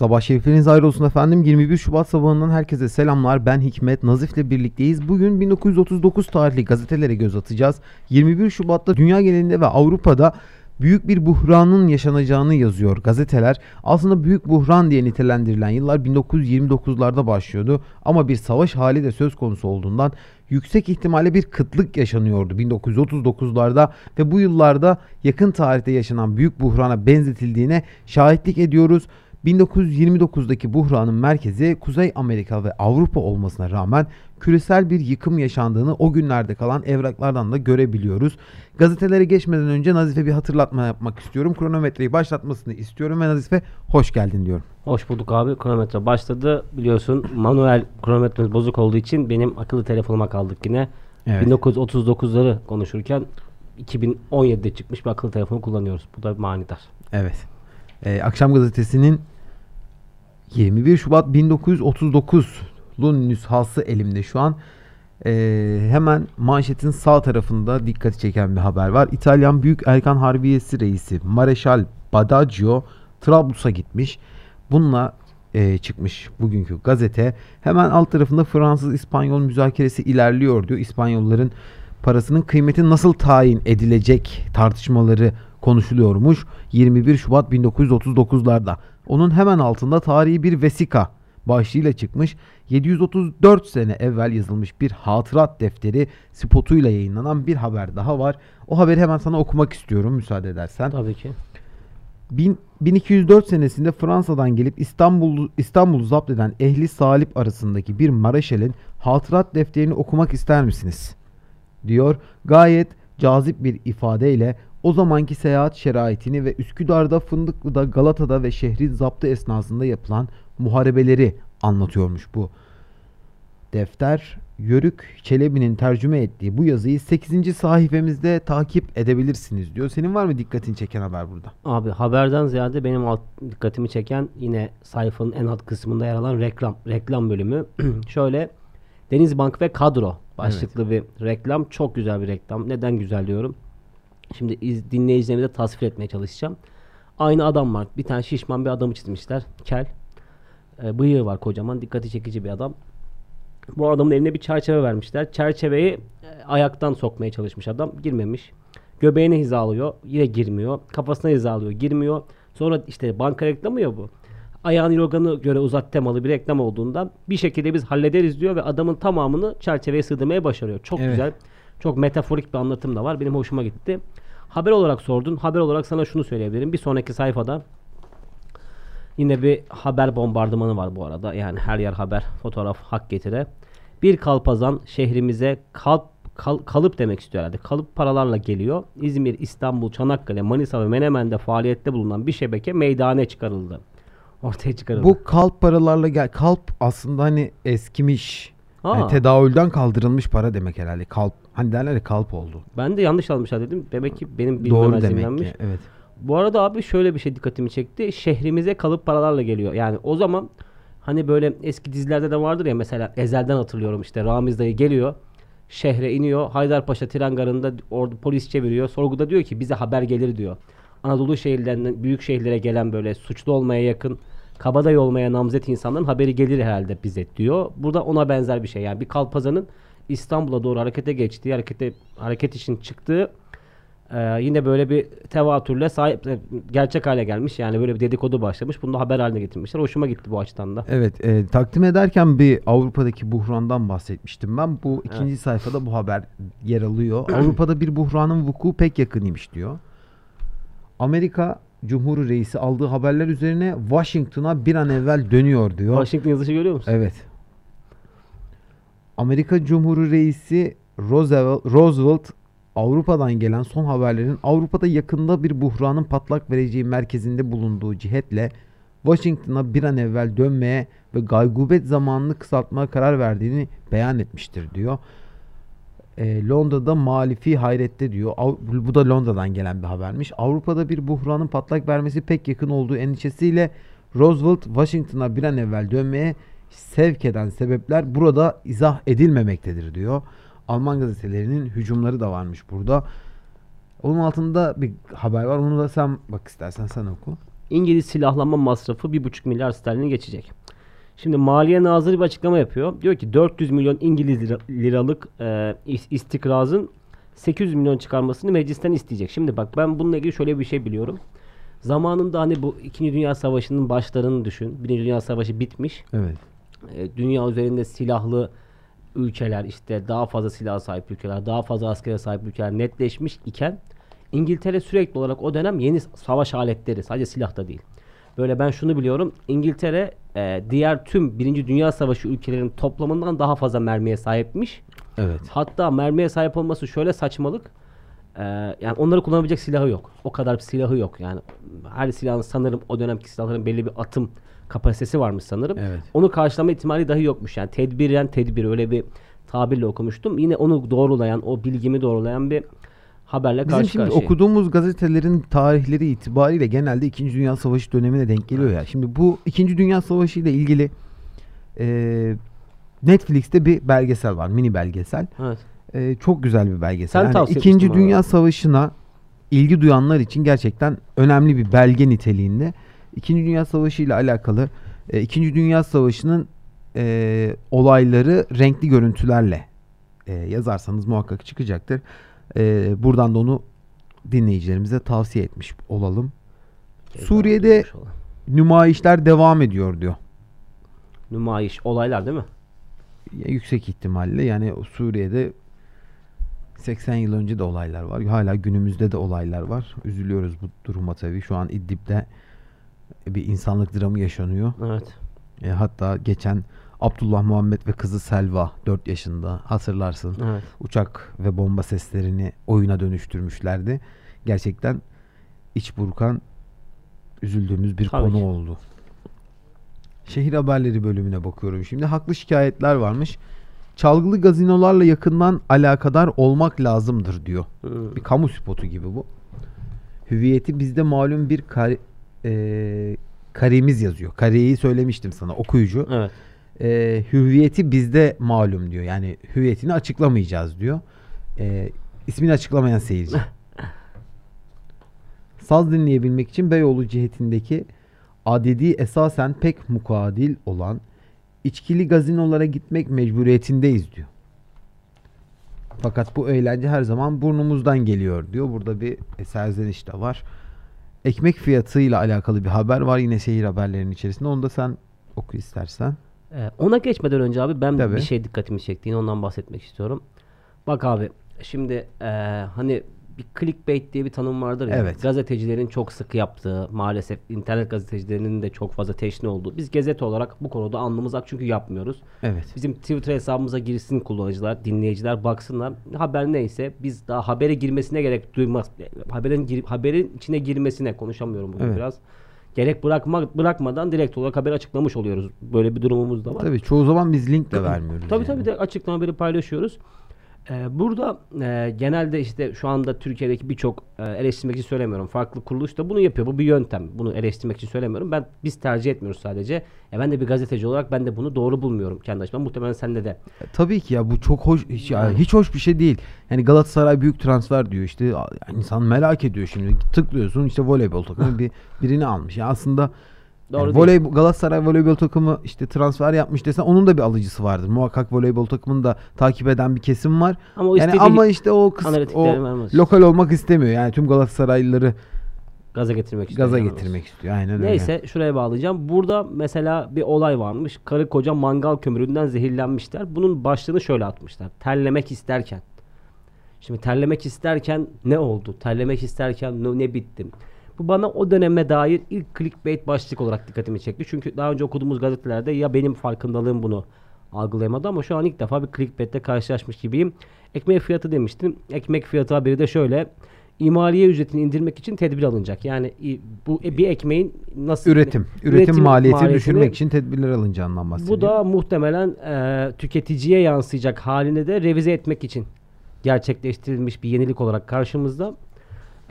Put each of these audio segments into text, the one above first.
Sabah şerifleriniz ayrı olsun efendim. 21 Şubat sabahından herkese selamlar. Ben Hikmet Nazif'le birlikteyiz. Bugün 1939 tarihli gazetelere göz atacağız. 21 Şubat'ta dünya genelinde ve Avrupa'da büyük bir buhranın yaşanacağını yazıyor gazeteler. Aslında büyük buhran diye nitelendirilen yıllar 1929'larda başlıyordu ama bir savaş hali de söz konusu olduğundan yüksek ihtimalle bir kıtlık yaşanıyordu 1939'larda ve bu yıllarda yakın tarihte yaşanan büyük buhrana benzetildiğine şahitlik ediyoruz. 1929'daki buhranın merkezi Kuzey Amerika ve Avrupa olmasına rağmen küresel bir yıkım yaşandığını o günlerde kalan evraklardan da görebiliyoruz. Gazetelere geçmeden önce Nazife bir hatırlatma yapmak istiyorum. Kronometreyi başlatmasını istiyorum ve Nazife hoş geldin diyorum. Hoş bulduk abi. Kronometre başladı. Biliyorsun manuel kronometremiz bozuk olduğu için benim akıllı telefonuma kaldık yine. Evet. 1939'ları konuşurken 2017'de çıkmış bir akıllı telefonu kullanıyoruz. Bu da manidar. Evet. Ee, Akşam gazetesinin 21 Şubat 1939'lu nüshası elimde şu an. Ee, hemen manşetin sağ tarafında dikkati çeken bir haber var. İtalyan Büyük Erkan Harbiyesi Reisi Mareşal Badaggio Trablus'a gitmiş. Bununla e, çıkmış bugünkü gazete. Hemen alt tarafında Fransız-İspanyol müzakeresi ilerliyor diyor. İspanyolların parasının kıymeti nasıl tayin edilecek tartışmaları konuşuluyormuş 21 Şubat 1939'larda. Onun hemen altında tarihi bir vesika başlığıyla çıkmış. 734 sene evvel yazılmış bir hatırat defteri spotuyla yayınlanan bir haber daha var. O haberi hemen sana okumak istiyorum müsaade edersen. Tabii ki. Bin- 1204 senesinde Fransa'dan gelip İstanbul İstanbul'u zapt eden ehli salip arasındaki bir Mareşal'in hatırat defterini okumak ister misiniz? diyor. Gayet cazip bir ifadeyle o zamanki seyahat şeraitini ve Üsküdar'da, Fındıklı'da, Galata'da ve şehrin zaptı esnasında yapılan muharebeleri anlatıyormuş bu. Defter Yörük Çelebi'nin tercüme ettiği bu yazıyı 8. sayfamızda takip edebilirsiniz diyor. Senin var mı dikkatini çeken haber burada? Abi haberden ziyade benim alt, dikkatimi çeken yine sayfanın en alt kısmında yer alan reklam reklam bölümü. Şöyle Denizbank ve Kadro başlıklı bir reklam. Çok güzel bir reklam. Neden güzel diyorum? Şimdi iz, dinleyicilerime de tasvir etmeye çalışacağım. Aynı adam var. Bir tane şişman bir adamı çizmişler. Kel. E, bıyığı var kocaman. Dikkati çekici bir adam. Bu adamın eline bir çerçeve vermişler. Çerçeveyi e, ayaktan sokmaya çalışmış adam. Girmemiş. Göbeğine hizalıyor. Yine girmiyor. Kafasına hizalıyor. Girmiyor. Sonra işte banka reklamı ya bu. Ayağın yorganı göre uzat temalı bir reklam olduğundan bir şekilde biz hallederiz diyor ve adamın tamamını çerçeveye sığdırmaya başarıyor. Çok Evet. güzel. Çok metaforik bir anlatım da var. Benim hoşuma gitti. Haber olarak sordun. Haber olarak sana şunu söyleyebilirim. Bir sonraki sayfada Yine bir haber bombardımanı var bu arada. Yani her yer haber, fotoğraf hak getire. Bir kalpazan şehrimize kalp kal- kalıp demek istiyor herhalde. Kalıp paralarla geliyor. İzmir, İstanbul, Çanakkale, Manisa ve Menemen'de faaliyette bulunan bir şebeke meydane çıkarıldı. Ortaya çıkarıldı. Bu kalp paralarla gel. Kalp aslında hani eskimiş. Aa. Hani tedavülden kaldırılmış para demek herhalde. Kalp. Hani derler ya kalp oldu. ben de yanlış almışlar dedim. Demek ki benim Doğru bilmemezliğimdenmiş. Evet. Bu arada abi şöyle bir şey dikkatimi çekti. Şehrimize kalıp paralarla geliyor. Yani o zaman hani böyle eski dizilerde de vardır ya mesela Ezel'den hatırlıyorum işte Ramiz dayı geliyor. Şehre iniyor. Haydarpaşa tren garında orada polis çeviriyor. Sorguda diyor ki bize haber gelir diyor. Anadolu şehirlerinden büyük şehirlere gelen böyle suçlu olmaya yakın kabadayı olmaya namzet insanların haberi gelir herhalde bize diyor. Burada ona benzer bir şey. Yani bir kalpazanın İstanbul'a doğru harekete geçtiği, harekete hareket için çıktığı ee, yine böyle bir tevatürle sahip e, gerçek hale gelmiş. Yani böyle bir dedikodu başlamış. Bunu da haber haline getirmişler. Hoşuma gitti bu açıdan da. Evet, e, takdim ederken bir Avrupa'daki buhrandan bahsetmiştim ben. Bu ikinci sayfada bu haber yer alıyor. Avrupa'da bir buhranın vuku pek yakınıymış diyor. Amerika Cumhur Reisi aldığı haberler üzerine Washington'a bir an evvel dönüyor diyor. Washington yazışı görüyor musun? Evet. Amerika Cumhurü Reisi Roosevelt, Roosevelt Avrupa'dan gelen son haberlerin Avrupa'da yakında bir buhranın patlak vereceği merkezinde bulunduğu cihetle Washington'a bir an evvel dönmeye ve gaygubet zamanını kısaltmaya karar verdiğini beyan etmiştir diyor. E, Londra'da malifi hayrette diyor. Bu da Londra'dan gelen bir habermiş. Avrupa'da bir buhranın patlak vermesi pek yakın olduğu endişesiyle Roosevelt Washington'a bir an evvel dönmeye sevk eden sebepler burada izah edilmemektedir diyor. Alman gazetelerinin hücumları da varmış burada. Onun altında bir haber var. Onu da sen bak istersen sen oku. İngiliz silahlanma masrafı 1,5 milyar sterlin geçecek. Şimdi Maliye Nazırı bir açıklama yapıyor. Diyor ki 400 milyon İngiliz lira- liralık e, is- istikrazın 800 milyon çıkarmasını meclisten isteyecek. Şimdi bak ben bununla ilgili şöyle bir şey biliyorum. Zamanında hani bu 2. Dünya Savaşı'nın başlarını düşün. 1. Dünya Savaşı bitmiş. Evet. E, dünya üzerinde silahlı ülkeler işte daha fazla silah sahip ülkeler, daha fazla askere sahip ülkeler netleşmiş iken İngiltere sürekli olarak o dönem yeni savaş aletleri sadece silah da değil. Böyle ben şunu biliyorum. İngiltere e, diğer tüm Birinci Dünya Savaşı ülkelerinin toplamından daha fazla mermiye sahipmiş. Evet. Hatta mermiye sahip olması şöyle saçmalık. e, yani onları kullanabilecek silahı yok. O kadar bir silahı yok. Yani her silahın sanırım o dönemki silahların belli bir atım kapasitesi varmış sanırım. Evet. Onu karşılama ihtimali dahi yokmuş. Yani tedbiren tedbir öyle bir tabirle okumuştum. Yine onu doğrulayan, o bilgimi doğrulayan bir haberle Bizim karşı şimdi karşıyayım. okuduğumuz gazetelerin tarihleri itibariyle genelde 2. Dünya Savaşı dönemine denk geliyor ya. Şimdi bu 2. Dünya Savaşı ile ilgili e, Netflix'te bir belgesel var. Mini belgesel. Evet. E, çok güzel bir belgesel. Sen tavsiye İkinci. Dünya Savaşı'na ilgi duyanlar için gerçekten önemli bir belge niteliğinde. İkinci Dünya Savaşı ile alakalı e, İkinci Dünya Savaşı'nın e, olayları renkli görüntülerle e, yazarsanız muhakkak çıkacaktır. E, buradan da onu dinleyicilerimize tavsiye etmiş olalım. Suriye'de Duymuş olan. nümayişler devam ediyor diyor. nümayiş olaylar değil mi? Ya, yüksek ihtimalle yani Suriye'de 80 yıl önce de olaylar var. Hala günümüzde de olaylar var. Üzülüyoruz bu duruma tabii. Şu an İdlib'de bir insanlık dramı yaşanıyor. Evet. E, hatta geçen Abdullah Muhammed ve kızı Selva 4 yaşında hatırlarsın. Evet. Uçak ve bomba seslerini oyuna dönüştürmüşlerdi. Gerçekten iç burkan üzüldüğümüz bir Tabii konu ki. oldu. Şehir haberleri bölümüne bakıyorum şimdi. Haklı şikayetler varmış. Çalgılı gazinolarla yakından alakadar olmak lazımdır diyor. Hmm. Bir kamu spotu gibi bu. Hüviyeti bizde malum bir kar, e, karemiz yazıyor. Kareyi söylemiştim sana okuyucu. Evet. E, hüviyeti bizde malum diyor. Yani hüviyetini açıklamayacağız diyor. E, ismini açıklamayan seyirci. Saz dinleyebilmek için Beyoğlu cihetindeki adedi esasen pek mukadil olan içkili gazinolara gitmek mecburiyetindeyiz diyor. Fakat bu eğlence her zaman burnumuzdan geliyor diyor. Burada bir serzeniş de var. Ekmek fiyatıyla alakalı bir haber var yine şehir haberlerinin içerisinde. Onu da sen oku istersen. Ee, ona geçmeden önce abi ben Tabii. bir şey dikkatimi çektiğini ondan bahsetmek istiyorum. Bak abi şimdi ee, hani bir clickbait diye bir tanım vardır ya. Evet. Gazetecilerin çok sık yaptığı maalesef internet gazetecilerinin de çok fazla teşne olduğu. Biz gazete olarak bu konuda alnımız ak çünkü yapmıyoruz. Evet. Bizim Twitter hesabımıza girsin kullanıcılar, dinleyiciler baksınlar. Haber neyse biz daha habere girmesine gerek duymaz. Haberin gir- haberin içine girmesine konuşamıyorum bugün Evet. biraz. Gerek bırakma, bırakmadan direkt olarak haber açıklamış oluyoruz. Böyle bir durumumuz da var. Tabii çoğu zaman biz link de vermiyoruz. Tabii yani. tabii de açıklama haberi paylaşıyoruz. Ee, burada e, genelde işte şu anda Türkiye'deki birçok e, eleştirmek için söylemiyorum. Farklı kuruluş da bunu yapıyor. Bu bir yöntem. Bunu eleştirmek için söylemiyorum. Ben biz tercih etmiyoruz sadece. E, ben de bir gazeteci olarak ben de bunu doğru bulmuyorum kendi açımdan. Muhtemelen sende de. E, Tabii ki ya bu çok hoş hiç, ya hiç hoş bir şey değil. Yani Galatasaray büyük transfer diyor işte insan merak ediyor şimdi tıklıyorsun işte voleybol takımı bir birini almış. Yani aslında Doğru yani voleybol Galatasaray voleybol takımı işte transfer yapmış desen onun da bir alıcısı vardır. Muhakkak voleybol takımını da takip eden bir kesim var. Ama o yani ama işte o kız o vermez. lokal olmak istemiyor. Yani tüm Galatasaraylıları gaza getirmek istiyor. gaza yalnız. getirmek istiyor. Aynen öyle. Neyse şuraya bağlayacağım. Burada mesela bir olay varmış. Karı koca mangal kömüründen zehirlenmişler. Bunun başlığını şöyle atmışlar. Terlemek isterken. Şimdi terlemek isterken ne oldu? Terlemek isterken ne, ne bitti? Bu bana o döneme dair ilk clickbait başlık olarak dikkatimi çekti. Çünkü daha önce okuduğumuz gazetelerde ya benim farkındalığım bunu algılayamadı ama şu an ilk defa bir clickbaitle karşılaşmış gibiyim. Ekmek fiyatı demiştim. Ekmek fiyatı haberi de şöyle. İmaliye ücretini indirmek için tedbir alınacak. Yani bu e, bir ekmeğin nasıl üretim, üretim, maliyeti maliyetini- düşürmek için tedbirler alınacağından bahsediyor. bu da muhtemelen e, tüketiciye yansıyacak haline de revize etmek için gerçekleştirilmiş bir yenilik olarak karşımızda.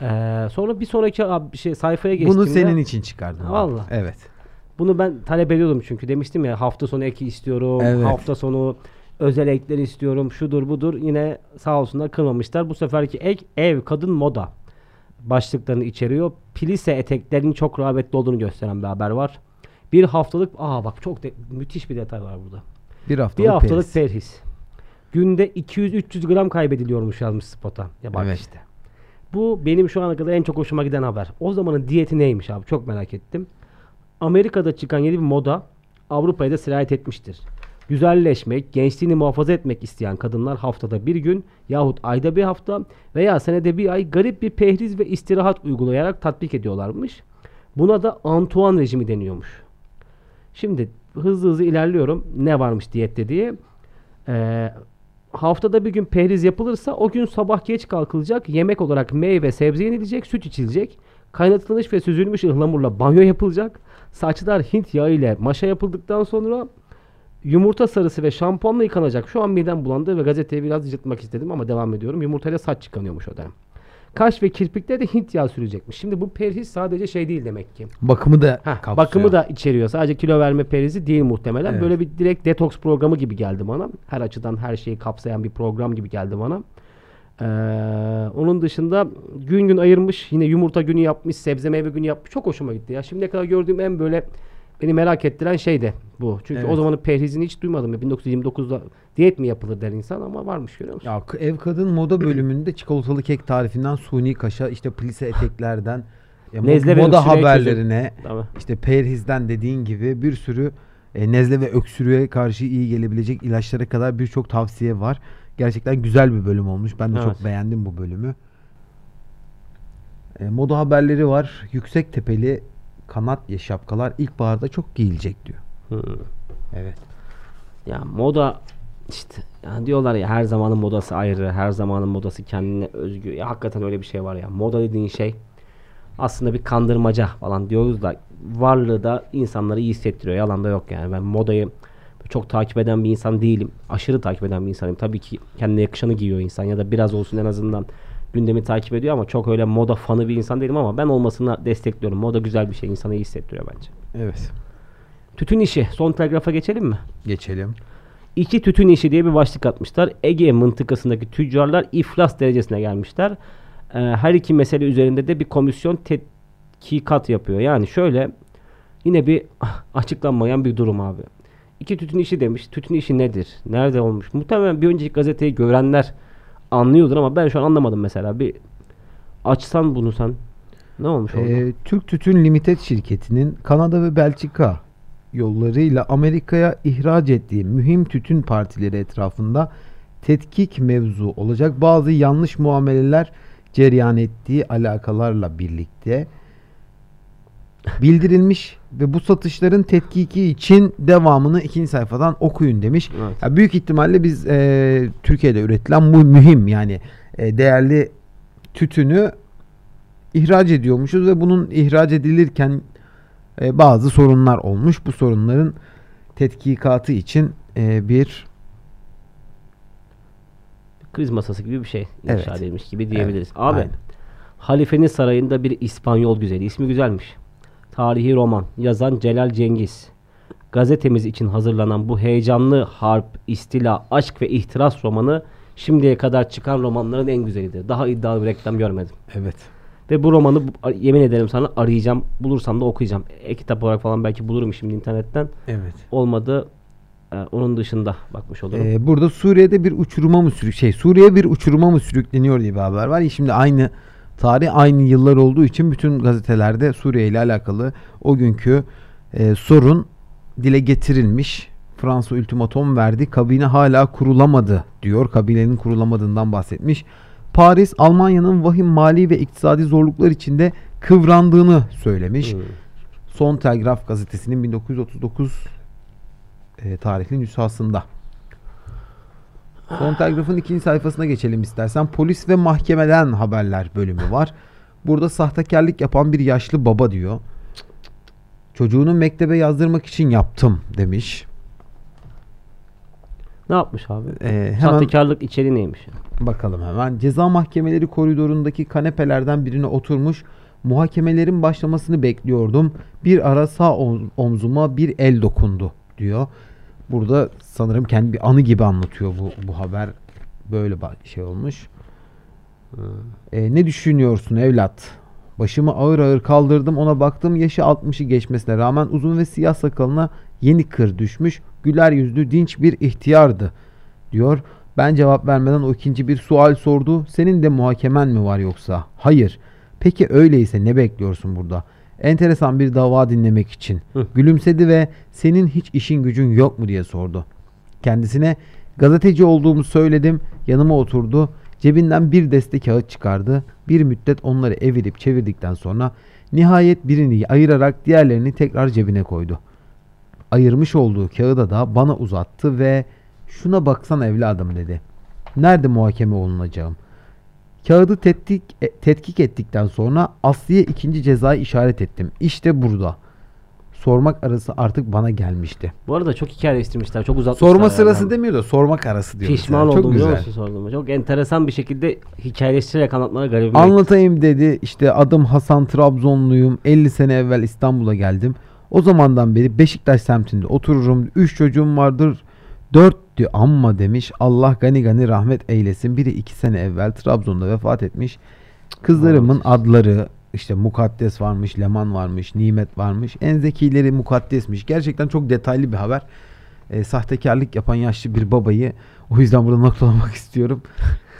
E, sonra bir sonraki ab- şey sayfaya geçtiğimde Bunu senin için çıkardım. abi. Vallahi. Evet. bunu ben talep ediyordum çünkü demiştim ya hafta sonu eki istiyorum. Evet. Hafta sonu özel ekler istiyorum. Şudur budur. Yine sağ olsunlar kırmamışlar. Bu seferki ek ev, kadın, moda. başlıklarını içeriyor. Plise eteklerinin çok rağbetli olduğunu gösteren bir haber var. Bir haftalık aa bak çok de, müthiş bir detay var burada. Bir haftalık, Bir haftalık Paris. perhis. Günde 200-300 gram kaybediliyormuş yazmış spota. Ya bak Evet. işte. Bu benim şu ana kadar en çok hoşuma giden haber. O zamanın diyeti neymiş abi? Çok merak ettim. Amerika'da çıkan yeni bir moda Avrupa'ya da sirayet etmiştir. Güzelleşmek, gençliğini muhafaza etmek isteyen kadınlar haftada bir gün yahut ayda bir hafta veya senede bir ay garip bir pehriz ve istirahat uygulayarak tatbik ediyorlarmış. Buna da Antoine rejimi deniyormuş. Şimdi hızlı hızlı ilerliyorum. Ne varmış diyette diye. Ee, haftada bir gün pehriz yapılırsa o gün sabah geç kalkılacak. Yemek olarak meyve sebze yenilecek, süt içilecek. Kaynatılmış ve süzülmüş ıhlamurla banyo yapılacak. Saçlar Hint yağı ile maşa yapıldıktan sonra yumurta sarısı ve şampuanla yıkanacak. Şu an midem bulandı ve gazeteyi biraz yırtmak istedim ama devam ediyorum. Yumurtayla saç yıkanıyormuş o dönem. Kaş ve kirpikte de Hint yağı sürecekmiş. Şimdi bu perhiz sadece şey değil demek ki. Bakımı da Heh, kapsıyor. bakımı da içeriyor. Sadece kilo verme perizi değil muhtemelen. Evet. Böyle bir direkt detoks programı gibi geldi bana. Her açıdan her şeyi kapsayan bir program gibi geldi bana. Ee, onun dışında gün gün ayırmış. Yine yumurta günü yapmış. Sebze meyve günü yapmış. Çok hoşuma gitti ya. Şimdiye kadar gördüğüm en böyle beni merak ettiren şey de bu. Çünkü Evet. o zamanın perhizini hiç duymadım. ya. 1929'da diyet mi yapılır der insan ama varmış görüyor musun? Ya ev kadın moda bölümünde çikolatalı kek tarifinden suni kaşa işte plise eteklerden ya mo- Nezle moda haberlerine Tamam. işte perhizden dediğin gibi bir sürü e, nezle ve öksürüğe karşı iyi gelebilecek ilaçlara kadar birçok tavsiye var. Gerçekten güzel bir bölüm olmuş. Ben de Evet. çok beğendim bu bölümü. E, moda haberleri var. Yüksek tepeli kanat şapkalar ilkbaharda çok giyilecek diyor. Hı. Evet. Ya moda işte yani diyorlar ya her zamanın modası ayrı, her zamanın modası kendine özgü. Ya hakikaten öyle bir şey var ya. Moda dediğin şey aslında bir kandırmaca falan diyoruz da varlığı da insanları iyi hissettiriyor. Yalan da yok yani. Ben modayı çok takip eden bir insan değilim. Aşırı takip eden bir insanım. Tabii ki kendine yakışanı giyiyor insan ya da biraz olsun en azından gündemi takip ediyor ama çok öyle moda fanı bir insan değilim ama ben olmasını destekliyorum. Moda güzel bir şey. insanı iyi hissettiriyor bence. Evet. Tütün işi. Son telgrafa geçelim mi? Geçelim. İki tütün işi diye bir başlık atmışlar. Ege mıntıkasındaki tüccarlar iflas derecesine gelmişler. Ee, her iki mesele üzerinde de bir komisyon tetkikat yapıyor. Yani şöyle yine bir açıklanmayan bir durum abi. İki tütün işi demiş. Tütün işi nedir? Nerede olmuş? Muhtemelen bir önceki gazeteyi görenler anlıyordur ama ben şu an anlamadım mesela. Bir açsan bunu sen. Ne olmuş orada? Ee, Türk Tütün Limited şirketinin Kanada ve Belçika yollarıyla Amerika'ya ihraç ettiği mühim tütün partileri etrafında tetkik mevzu olacak bazı yanlış muameleler cereyan ettiği alakalarla birlikte bildirilmiş ve bu satışların tetkiki için devamını ikinci sayfadan okuyun demiş. Evet. Ya büyük ihtimalle biz e, Türkiye'de üretilen bu mühim yani e, değerli tütünü ihraç ediyormuşuz ve bunun ihraç edilirken e, bazı sorunlar olmuş. Bu sorunların tetkikatı için e, bir kriz masası gibi bir şey inşa Evet. edilmiş gibi diyebiliriz. Evet, Abi aynen. Halifenin Sarayı'nda bir İspanyol güzeli. ismi güzelmiş. Tarihi roman. Yazan Celal Cengiz. Gazetemiz için hazırlanan bu heyecanlı harp, istila, aşk ve ihtiras romanı şimdiye kadar çıkan romanların en güzelidir. Daha iddialı bir reklam görmedim. evet. Ve bu romanı yemin ederim sana arayacağım. Bulursam da okuyacağım. E-kitap olarak falan belki bulurum şimdi internetten. Evet. Olmadı e, onun dışında bakmış olurum. Ee, burada Suriye'de bir uçuruma mı sürük şey Suriye bir uçuruma mı sürükleniyor diye bir haber var. Şimdi aynı tarih aynı yıllar olduğu için bütün gazetelerde Suriye ile alakalı o günkü e, sorun dile getirilmiş. Fransa ultimatom verdi. Kabine hala kurulamadı diyor. Kabinenin kurulamadığından bahsetmiş. Paris Almanya'nın vahim mali ve iktisadi zorluklar içinde kıvrandığını söylemiş. Hmm. Son Telgraf gazetesinin 1939 e, tarihli nüshasında. Son Telgraf'ın ikinci sayfasına geçelim istersen. Polis ve mahkemeden haberler bölümü var. Burada sahtekarlık yapan bir yaşlı baba diyor. Çocuğunu mektebe yazdırmak için yaptım demiş. Ne yapmış abi? Ee, hemen Sahtekarlık içeriği neymiş? bakalım hemen. Ceza mahkemeleri koridorundaki kanepelerden birine oturmuş. Muhakemelerin başlamasını bekliyordum. Bir ara sağ om- omzuma bir el dokundu diyor. Burada sanırım kendi bir anı gibi anlatıyor bu, bu haber. Böyle ba- şey olmuş. E, ne düşünüyorsun evlat? Başımı ağır ağır kaldırdım ona baktım yaşı 60'ı geçmesine rağmen uzun ve siyah sakalına yeni kır düşmüş güler yüzlü dinç bir ihtiyardı diyor. Ben cevap vermeden o ikinci bir sual sordu. Senin de muhakemen mi var yoksa? Hayır. Peki öyleyse ne bekliyorsun burada? Enteresan bir dava dinlemek için. Hı. Gülümsedi ve senin hiç işin gücün yok mu diye sordu. Kendisine gazeteci olduğumu söyledim. Yanıma oturdu. Cebinden bir deste kağıt çıkardı. Bir müddet onları evirip çevirdikten sonra nihayet birini ayırarak diğerlerini tekrar cebine koydu. Ayırmış olduğu kağıda da bana uzattı ve şuna baksan evladım dedi. Nerede muhakeme olunacağım? Kağıdı tetkik, e, tetkik ettikten sonra Aslı'ya ikinci cezayı işaret ettim. İşte burada. Sormak arası artık bana gelmişti. Bu arada çok hikayeleştirmişler. Çok uzatmışlar. Sorma yani. sırası demiyor da sormak arası diyor. Pişman mesela. oldum Çok biliyor güzel. musun sorduğuma. Çok enteresan bir şekilde hikayeleştirerek anlatmaları garibime Anlatayım dedi. İşte adım Hasan Trabzonluyum. 50 sene evvel İstanbul'a geldim. O zamandan beri Beşiktaş semtinde otururum. 3 çocuğum vardır. 4 diyor amma demiş. Allah gani gani rahmet eylesin. Biri 2 sene evvel Trabzon'da vefat etmiş. Kızlarımın adları işte Mukaddes varmış, Leman varmış, Nimet varmış. En zekileri Mukaddesmiş. Gerçekten çok detaylı bir haber. E, sahtekarlık yapan yaşlı bir babayı o yüzden burada noktalamak istiyorum.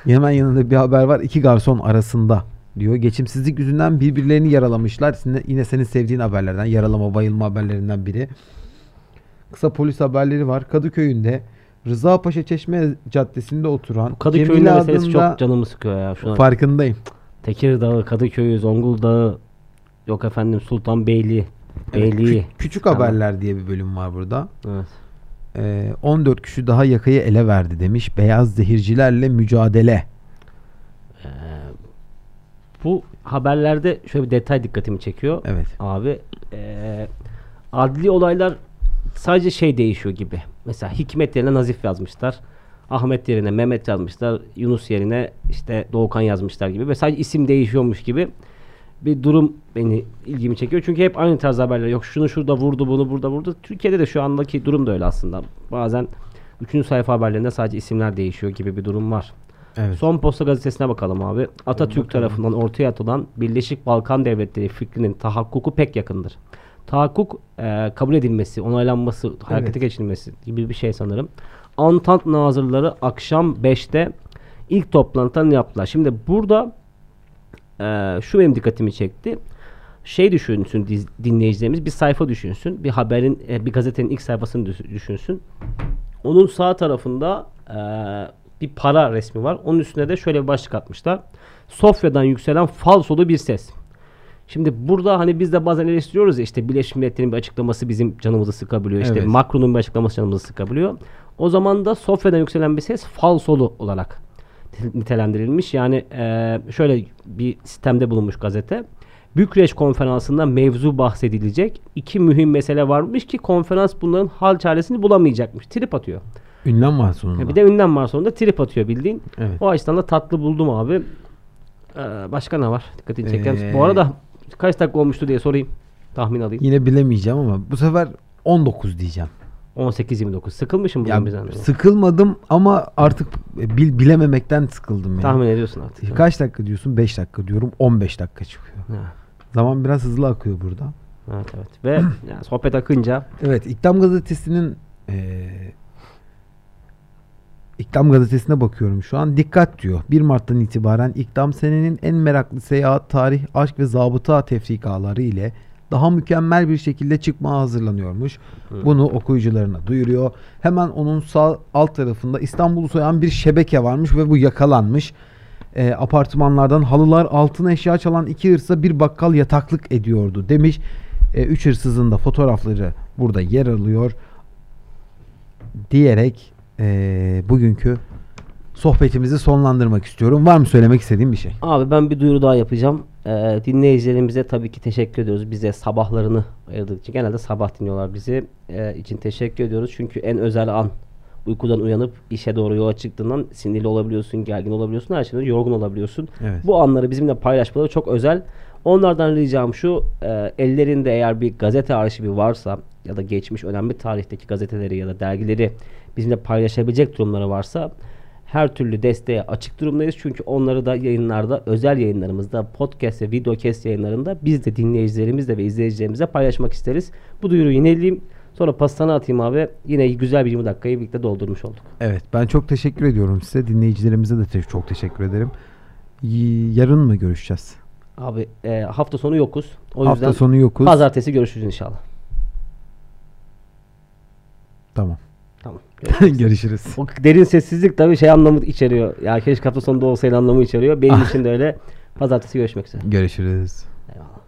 Hemen yanında bir haber var. İki garson arasında diyor. Geçimsizlik yüzünden birbirlerini yaralamışlar. Yine senin sevdiğin haberlerden. Yaralama, bayılma haberlerinden biri. Kısa polis haberleri var. Kadıköy'ünde Rıza Paşa Çeşme Caddesi'nde oturan Kadıköy'ün Cemile meselesi adında- çok canımı sıkıyor ya. Şuna farkındayım. Tekirdağ, Kadıköy, Zonguldak, yok efendim Sultanbeyli, Evet, Beyliği. kü- küçük Tamam. haberler diye bir bölüm var burada. Evet. Ee, 14 kişi daha yakayı ele verdi demiş. Beyaz zehircilerle mücadele. Bu haberlerde şöyle bir detay dikkatimi çekiyor. Evet. Abi eee, adli olaylar sadece şey değişiyor gibi. Mesela Hikmet yerine Nazif yazmışlar. Ahmet yerine Mehmet yazmışlar. Yunus yerine işte Doğukan yazmışlar gibi. Ve sadece isim değişiyormuş gibi bir durum beni ilgimi çekiyor. Çünkü hep aynı tarz haberler. Yok şunu şurada vurdu bunu burada vurdu. Türkiye'de de şu andaki durum da öyle aslında. Bazen 3. sayfa haberlerinde sadece isimler değişiyor gibi bir durum var. Evet. Son Posta gazetesine bakalım abi. Atatürk bakalım. tarafından ortaya atılan Birleşik Balkan Devletleri fikrinin tahakkuku pek yakındır. Tahakkuk e, kabul edilmesi, onaylanması, harekete Evet. geçirilmesi gibi bir şey sanırım. Antant nazırları akşam 5'te ilk toplantılarını yaptılar. Şimdi burada e, şu benim dikkatimi çekti. Şey düşünsün diz- dinleyicilerimiz bir sayfa düşünsün. Bir haberin, e, bir gazetenin ilk sayfasını düş- düşünsün. Onun sağ tarafında e, bir para resmi var. Onun üstüne de şöyle bir başlık atmışlar. Sofya'dan yükselen falsolu bir ses. Şimdi burada hani biz de bazen eleştiriyoruz ya işte Birleşmiş Milletler'in bir açıklaması bizim canımızı sıkabiliyor. İşte Evet. Macron'un bir açıklaması canımızı sıkabiliyor. O zaman da Sofya'dan yükselen bir ses falsolu olarak nitelendirilmiş. Yani e, şöyle bir sistemde bulunmuş gazete. Bükreş konferansında mevzu bahsedilecek. İki mühim mesele varmış ki konferans bunların hal çaresini bulamayacakmış. Trip atıyor. Ünlem var sonunda. Bir de ünlem var sonunda trip atıyor bildiğin. Evet. O açıdan da tatlı buldum abi. Ee, başka ne var? Dikkatini çeken. Ee, Bu arada kaç dakika olmuştu diye sorayım. Tahmin alayım. Yine bilemeyeceğim ama bu sefer 19 diyeceğim. 18-29. Sıkılmışım bugün bizden. sıkılmadım ama artık bil, bilememekten sıkıldım yani. Tahmin ediyorsun artık. Kaç dakika diyorsun? 5 dakika diyorum. 15 dakika çıkıyor. Ha, Zaman biraz hızlı akıyor burada. Evet evet. Ve yani sohbet akınca Evet, İktam Gazetesi'nin eee İktam Gazetesi'ne bakıyorum şu an. Dikkat diyor. 1 Mart'tan itibaren İktam senenin en meraklı seyahat, tarih, aşk ve zabıta tefrikaları ile daha mükemmel bir şekilde çıkmaya hazırlanıyormuş. Bunu okuyucularına duyuruyor. Hemen onun sağ alt tarafında İstanbul'u soyan bir şebeke varmış ve bu yakalanmış. Eee, apartmanlardan halılar, altın eşya çalan iki hırsa bir bakkal yataklık ediyordu demiş. E, üç hırsızın da fotoğrafları burada yer alıyor diyerek e, bugünkü sohbetimizi sonlandırmak istiyorum. Var mı söylemek istediğim bir şey? Abi ben bir duyuru daha yapacağım. Ee, dinleyicilerimize tabii ki teşekkür ediyoruz. Bize sabahlarını ayırdık için. Genelde sabah dinliyorlar bizi. Ee, için teşekkür ediyoruz. Çünkü en özel an uykudan uyanıp işe doğru yola çıktığından sinirli olabiliyorsun, gergin olabiliyorsun, her şeyden yorgun olabiliyorsun. Evet. Bu anları bizimle paylaşmaları çok özel. Onlardan ricam şu, e, ellerinde eğer bir gazete arşivi varsa ya da geçmiş önemli tarihteki gazeteleri ya da dergileri bizimle paylaşabilecek durumları varsa her türlü desteğe açık durumdayız. Çünkü onları da yayınlarda, özel yayınlarımızda, podcast ve videocast yayınlarında biz de dinleyicilerimizle ve izleyicilerimize paylaşmak isteriz. Bu duyuruyu yineleyeyim. Sonra pastana atayım abi. Yine güzel bir 20 dakikayı birlikte doldurmuş olduk. Evet ben çok teşekkür ediyorum size. Dinleyicilerimize de çok teşekkür ederim. Yarın mı görüşeceğiz? Abi e, hafta sonu yokuz. O Hafta yüzden sonu yokuz. pazartesi görüşürüz inşallah. Tamam. Tamam. Görüşürüz. O derin sessizlik tabii şey anlamı içeriyor. Ya keşke hafta sonunda olsaydı anlamı içeriyor. Benim için de öyle. Pazartesi görüşmek üzere. Görüşürüz. Eyvallah.